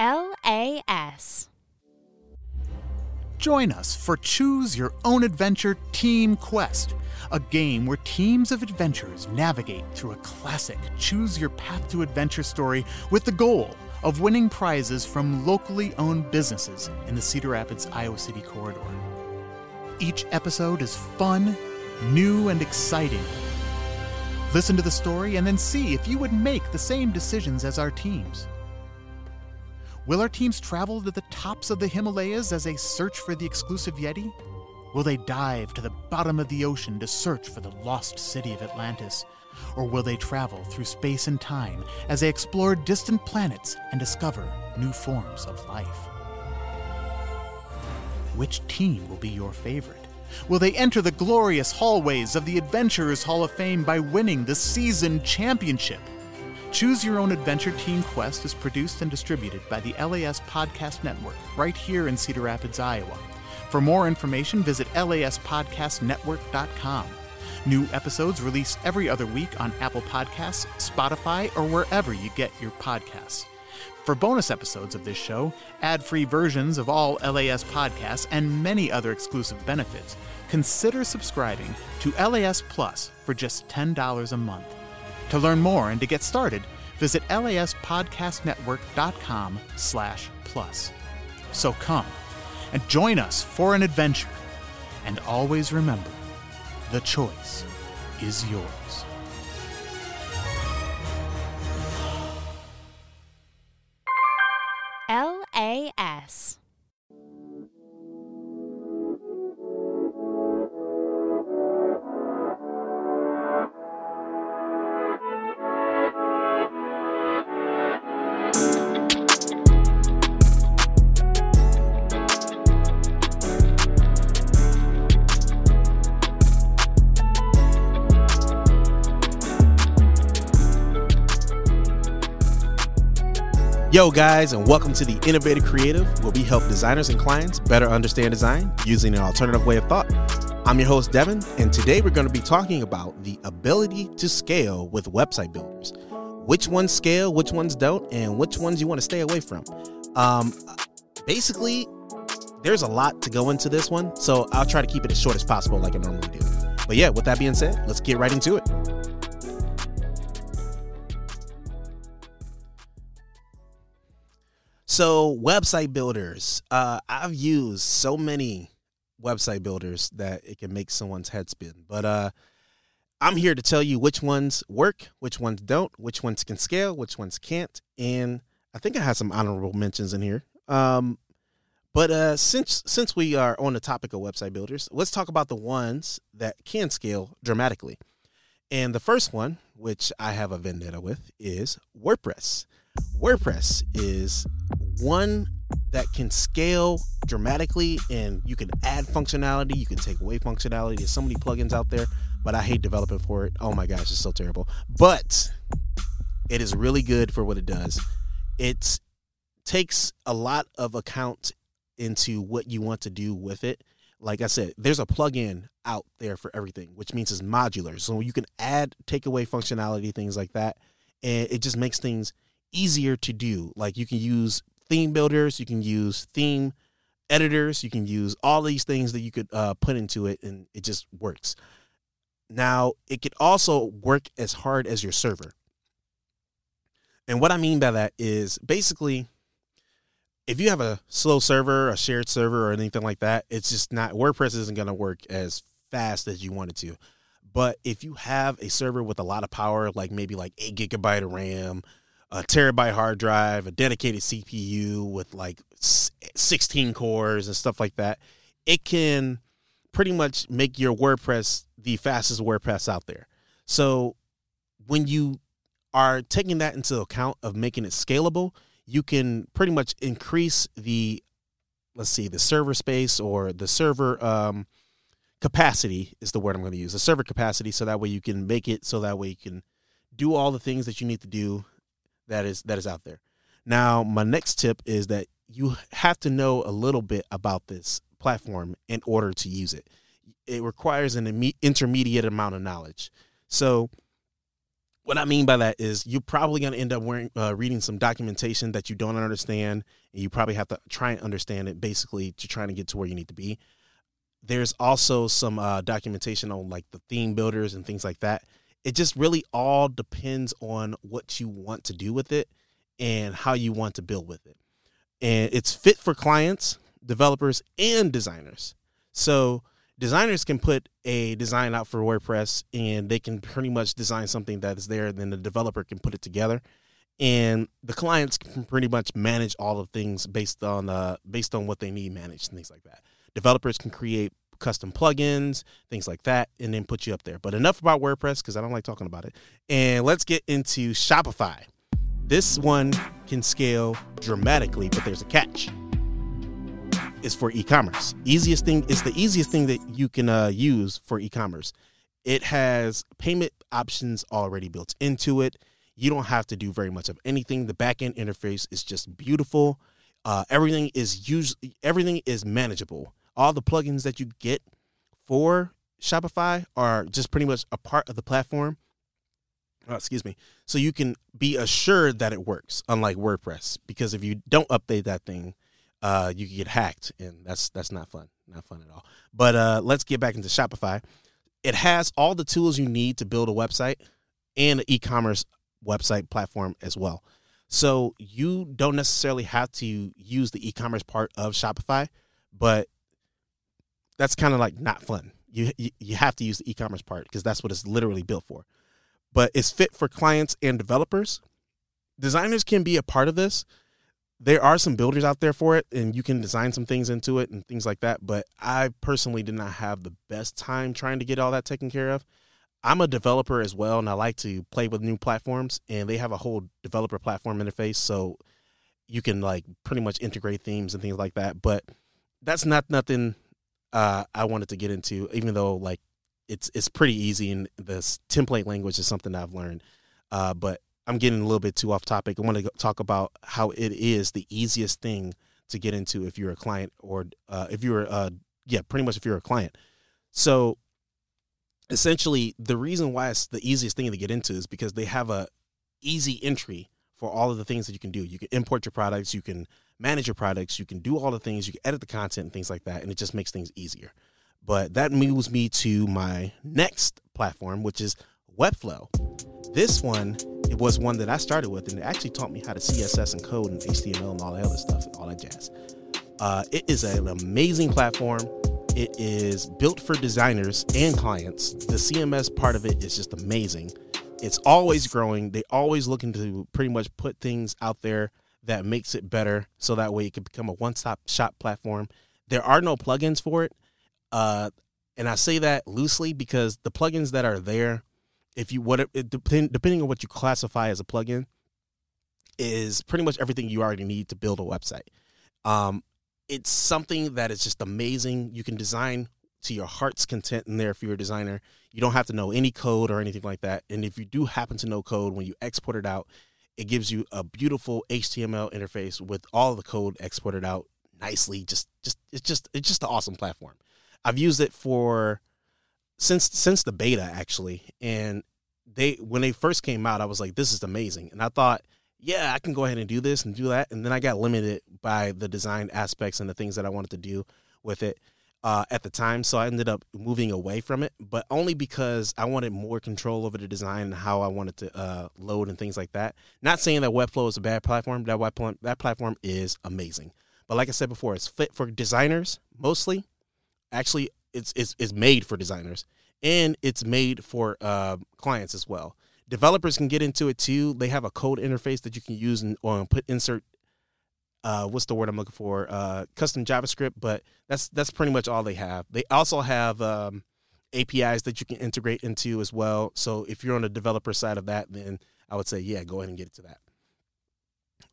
LAS. Join us for Choose Your Own Adventure Team Quest, a game where teams of adventurers navigate through a classic Choose Your Path to Adventure story with the goal of winning prizes from locally owned businesses in the Cedar Rapids, Iowa City corridor. Each episode is fun, new, and exciting. Listen to the story and then see if you would make the same decisions as our teams. Will our teams travel to the tops of the Himalayas as they search for the exclusive Yeti? Will they dive to the bottom of the ocean to search for the lost city of Atlantis? Or will they travel through space and time as they explore distant planets and discover new forms of life? Which team will be your favorite? Will they enter the glorious hallways of the Adventurers Hall of Fame by winning the season championship? Choose Your Own Adventure Team Quest is produced and distributed by the LAS Podcast Network right here in Cedar Rapids, Iowa. For more information, visit laspodcastnetwork.com. New episodes released every other week on Apple Podcasts, Spotify, or wherever you get your podcasts. For bonus episodes of this show, ad free versions of all LAS podcasts, and many other exclusive benefits, consider subscribing to LAS Plus for just $10 a month. To learn more and to get started, visit laspodcastnetwork.com slash plus. So come and join us for an adventure. And always remember, the choice is yours. Yo, guys, and welcome to the Innovative Creative, where we help designers and clients better understand design using an alternative way of thought. I'm your host, Devin, and today we're going to be talking about the ability to scale with website builders. Which ones scale, which ones don't, and which ones you want to stay away from. Um, basically, there's a lot to go into this one, so I'll try to keep it as short as possible, like I normally do. But yeah, with that being said, let's get right into it. So, website builders. Uh, I've used so many website builders that it can make someone's head spin. But uh, I'm here to tell you which ones work, which ones don't, which ones can scale, which ones can't. And I think I have some honorable mentions in here. Um, but uh, since since we are on the topic of website builders, let's talk about the ones that can scale dramatically. And the first one, which I have a vendetta with, is WordPress. WordPress is one that can scale dramatically and you can add functionality, you can take away functionality. There's so many plugins out there, but I hate developing for it. Oh my gosh, it's so terrible. But it is really good for what it does. It takes a lot of account into what you want to do with it. Like I said, there's a plugin out there for everything, which means it's modular. So you can add, take away functionality, things like that. And it just makes things easier to do. Like you can use theme builders, you can use theme editors, you can use all these things that you could uh, put into it, and it just works. Now, it could also work as hard as your server. And what I mean by that is basically, if you have a slow server, a shared server, or anything like that, it's just not, WordPress isn't going to work as fast as you want it to. But if you have a server with a lot of power, like maybe like eight gigabyte of RAM, a terabyte hard drive, a dedicated CPU with like 16 cores and stuff like that, it can pretty much make your WordPress the fastest WordPress out there. So when you are taking that into account of making it scalable, you can pretty much increase the let's see the server space or the server um, capacity is the word I'm going to use the server capacity so that way you can make it so that way you can do all the things that you need to do that is that is out there. Now, my next tip is that you have to know a little bit about this platform in order to use it. It requires an intermediate amount of knowledge. So, what I mean by that is you're probably going to end up wearing, uh, reading some documentation that you don't understand, and you probably have to try and understand it basically to try to get to where you need to be. There's also some uh, documentation on like the theme builders and things like that. It just really all depends on what you want to do with it and how you want to build with it. And it's fit for clients, developers, and designers. So designers can put a design out for WordPress and they can pretty much design something that is there, and then the developer can put it together. And the clients can pretty much manage all of things based on uh, based on what they need managed and things like that. Developers can create custom plugins, things like that, and then put you up there. But enough about WordPress because I don't like talking about it. And let's get into Shopify. This one can scale dramatically, but there's a catch It's for e-commerce. Easiest thing is the easiest thing that you can uh, use for e-commerce. It has payment options already built into it. You don't have to do very much of anything. The backend interface is just beautiful. Uh, everything is usually everything is manageable. All the plugins that you get for Shopify are just pretty much a part of the platform. Oh, excuse me. So you can be assured that it works, unlike WordPress. Because if you don't update that thing, uh, you get hacked, and that's that's not fun, not fun at all. But uh, let's get back into Shopify. It has all the tools you need to build a website and an e-commerce website platform as well. So you don't necessarily have to use the e-commerce part of Shopify, but that's kind of like not fun. You, you you have to use the e-commerce part because that's what it's literally built for. But it's fit for clients and developers. Designers can be a part of this, there are some builders out there for it and you can design some things into it and things like that but i personally did not have the best time trying to get all that taken care of i'm a developer as well and i like to play with new platforms and they have a whole developer platform interface so you can like pretty much integrate themes and things like that but that's not nothing uh, i wanted to get into even though like it's it's pretty easy and this template language is something i've learned uh, but I'm getting a little bit too off topic. I want to talk about how it is the easiest thing to get into if you're a client or uh, if you're uh, yeah, pretty much if you're a client. So essentially, the reason why it's the easiest thing to get into is because they have a easy entry for all of the things that you can do. You can import your products, you can manage your products, you can do all the things, you can edit the content and things like that, and it just makes things easier. But that moves me to my next platform, which is Webflow. This one it was one that I started with, and it actually taught me how to CSS and code and HTML and all that other stuff, all that jazz. Uh, it is an amazing platform. It is built for designers and clients. The CMS part of it is just amazing. It's always growing. They always looking to pretty much put things out there that makes it better, so that way it can become a one-stop shop platform. There are no plugins for it, uh, and I say that loosely because the plugins that are there if you what it, depend, depending on what you classify as a plugin is pretty much everything you already need to build a website. Um, it's something that is just amazing. You can design to your heart's content in there if you're a designer. You don't have to know any code or anything like that. And if you do happen to know code, when you export it out, it gives you a beautiful HTML interface with all the code exported out nicely. Just, just it's just it's just an awesome platform. I've used it for since since the beta actually, and they when they first came out, I was like, this is amazing, and I thought, yeah, I can go ahead and do this and do that, and then I got limited by the design aspects and the things that I wanted to do with it. Uh, at the time, so I ended up moving away from it, but only because I wanted more control over the design and how I wanted to uh, load and things like that. Not saying that Webflow is a bad platform. That that platform is amazing, but like I said before, it's fit for designers mostly. Actually, it's it's, it's made for designers and it's made for uh, clients as well. Developers can get into it too. They have a code interface that you can use and or put insert. Uh, what's the word I'm looking for? Uh, custom JavaScript, but that's that's pretty much all they have. They also have um, APIs that you can integrate into as well. So if you're on the developer side of that, then I would say yeah, go ahead and get into that.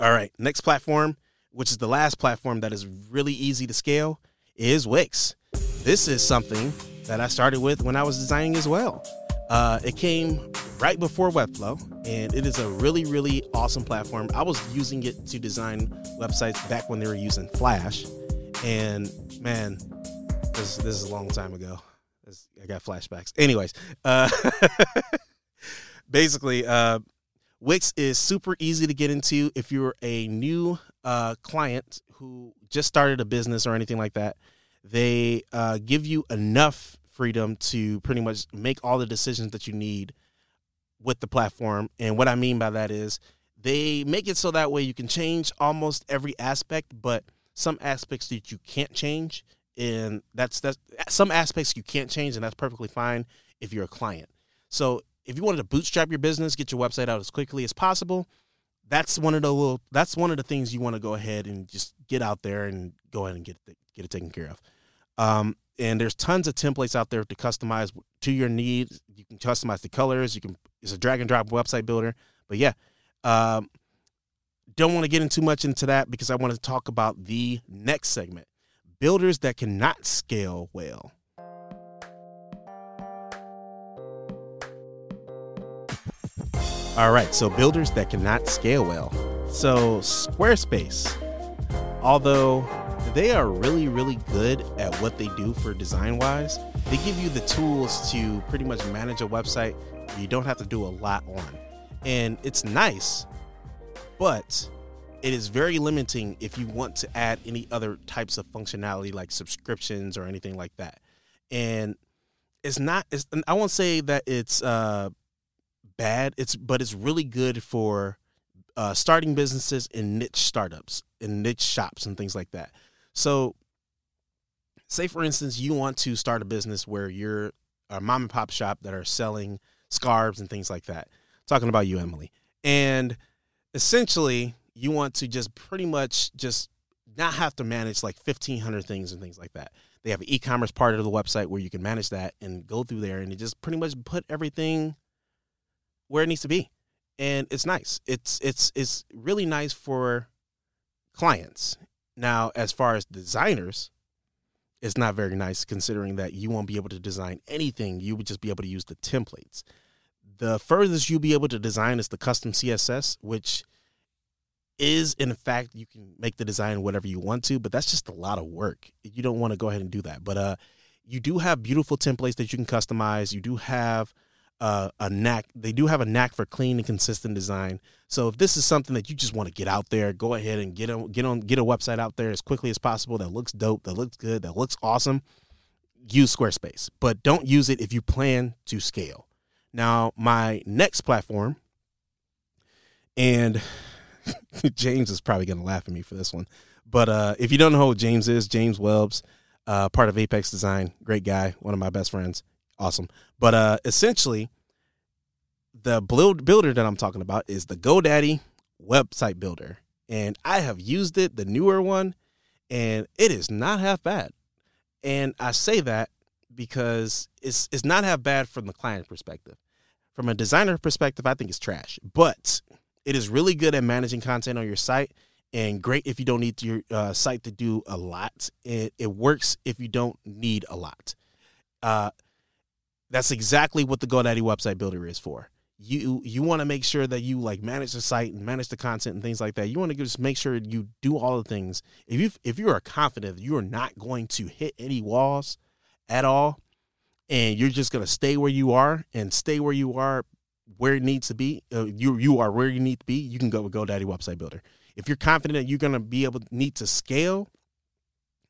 All right, next platform, which is the last platform that is really easy to scale, is Wix. This is something that I started with when I was designing as well. Uh, it came right before Webflow, and it is a really, really awesome platform. I was using it to design websites back when they were using Flash, and man, this, this is a long time ago. This, I got flashbacks. Anyways, uh, basically, uh, Wix is super easy to get into if you're a new uh, client who just started a business or anything like that. They uh, give you enough freedom to pretty much make all the decisions that you need with the platform. And what I mean by that is they make it so that way you can change almost every aspect, but some aspects that you can't change. And that's that's some aspects you can't change, and that's perfectly fine if you're a client. So if you wanted to bootstrap your business, get your website out as quickly as possible, that's one of the little that's one of the things you want to go ahead and just get out there and go ahead and get it, get it taken care of. Um, and there's tons of templates out there to customize to your needs. You can customize the colors. You can it's a drag and drop website builder. But yeah, um, don't want to get into too much into that because I want to talk about the next segment: builders that cannot scale well. All right, so builders that cannot scale well. So Squarespace, although they are really, really good at what they do for design wise, they give you the tools to pretty much manage a website you don't have to do a lot on. And it's nice, but it is very limiting if you want to add any other types of functionality like subscriptions or anything like that. And it's not it's I won't say that it's uh bad. It's but it's really good for uh, starting businesses and niche startups and niche shops and things like that. So, say for instance, you want to start a business where you're a mom and pop shop that are selling scarves and things like that. talking about you, Emily, and essentially you want to just pretty much just not have to manage like 1500 things and things like that they have an e-commerce part of the website where you can manage that and go through there and you just pretty much put everything where it needs to be. And it's nice. It's it's it's really nice for clients. Now, as far as designers, it's not very nice considering that you won't be able to design anything. You would just be able to use the templates. The furthest you'll be able to design is the custom CSS, which is in fact you can make the design whatever you want to, but that's just a lot of work. You don't want to go ahead and do that. But uh you do have beautiful templates that you can customize. You do have uh, a knack. They do have a knack for clean and consistent design. So if this is something that you just want to get out there, go ahead and get on get on get a website out there as quickly as possible that looks dope, that looks good, that looks awesome. Use Squarespace, but don't use it if you plan to scale. Now, my next platform, and James is probably going to laugh at me for this one, but uh, if you don't know who James is, James Welbs, uh, part of Apex Design, great guy, one of my best friends awesome. But uh, essentially, the build builder that I'm talking about is the GoDaddy website builder, and I have used it, the newer one, and it is not half bad. And I say that because it's it's not half bad from the client perspective. From a designer perspective, I think it's trash, but it is really good at managing content on your site and great if you don't need your uh, site to do a lot. It, it works if you don't need a lot. Uh, that's exactly what the GoDaddy website builder is for. You you want to make sure that you like manage the site and manage the content and things like that. You want to just make sure you do all the things. If you if you are confident that you are not going to hit any walls at all, and you're just to stay where you are and stay where you are where it needs to be, uh, you you are where you need to be. You can go with GoDaddy website builder. If you're confident that you're to be able need to scale,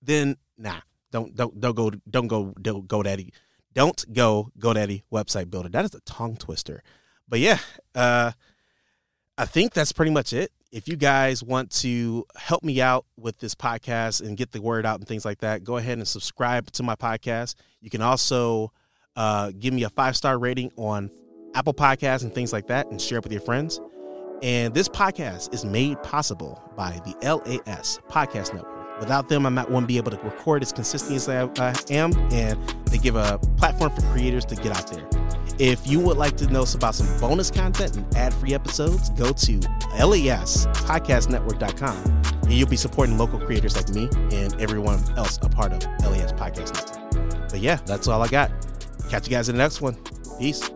then nah, don't don't don't go don't go don't GoDaddy don't go GoDaddy website builder. That is a tongue twister. But yeah, uh, I think that's pretty much it. If you guys want to help me out with this podcast and get the word out and things like that, go ahead and subscribe to my podcast. You can also uh, give me a five star rating on Apple Podcasts and things like that and share it with your friends. And this podcast is made possible by the LAS Podcast Network. Without them, I might wouldn't be able to record as consistently as I, I am, and they give a platform for creators to get out there. If you would like to know about some bonus content and ad-free episodes, go to laspodcastnetwork.com and you'll be supporting local creators like me and everyone else a part of LAS Podcast Network. But yeah, that's all I got. Catch you guys in the next one. Peace.